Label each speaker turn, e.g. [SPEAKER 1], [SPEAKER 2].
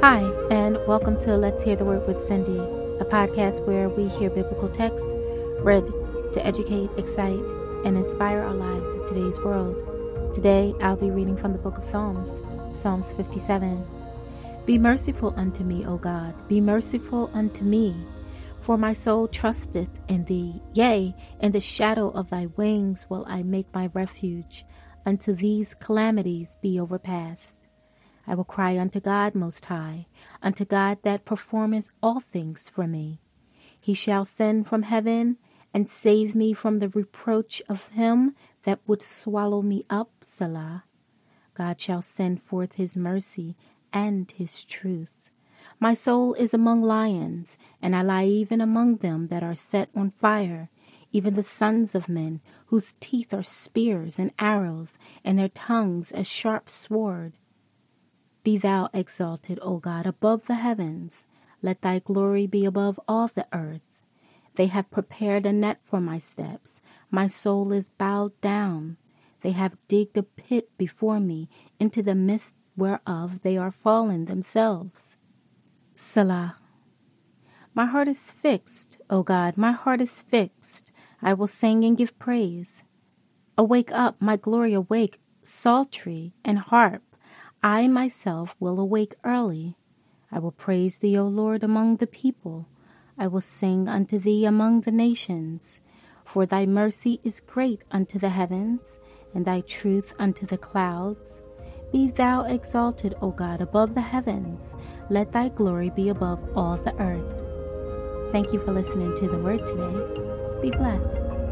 [SPEAKER 1] Hi, and welcome to Let's Hear the Word with Cindy, a podcast where we hear biblical texts read to educate, excite, and inspire our lives in today's world. Today, I'll be reading from the book of Psalms, Psalms 57. Be merciful unto me, O God, be merciful unto me, for my soul trusteth in thee. Yea, in the shadow of thy wings will I make my refuge, until these calamities be overpast. I will cry unto God Most High, unto God that performeth all things for me. He shall send from heaven and save me from the reproach of him that would swallow me up, Selah. God shall send forth his mercy and his truth. My soul is among lions, and I lie even among them that are set on fire, even the sons of men, whose teeth are spears and arrows, and their tongues as sharp sword. Be thou exalted, O God, above the heavens. Let thy glory be above all the earth. They have prepared a net for my steps. My soul is bowed down. They have digged a pit before me, into the midst whereof they are fallen themselves. Selah. My heart is fixed, O God, my heart is fixed. I will sing and give praise. Awake up, my glory, awake, psaltery and harp. I myself will awake early. I will praise thee, O Lord, among the people. I will sing unto thee among the nations. For thy mercy is great unto the heavens, and thy truth unto the clouds. Be thou exalted, O God, above the heavens. Let thy glory be above all the earth. Thank you for listening to the word today. Be blessed.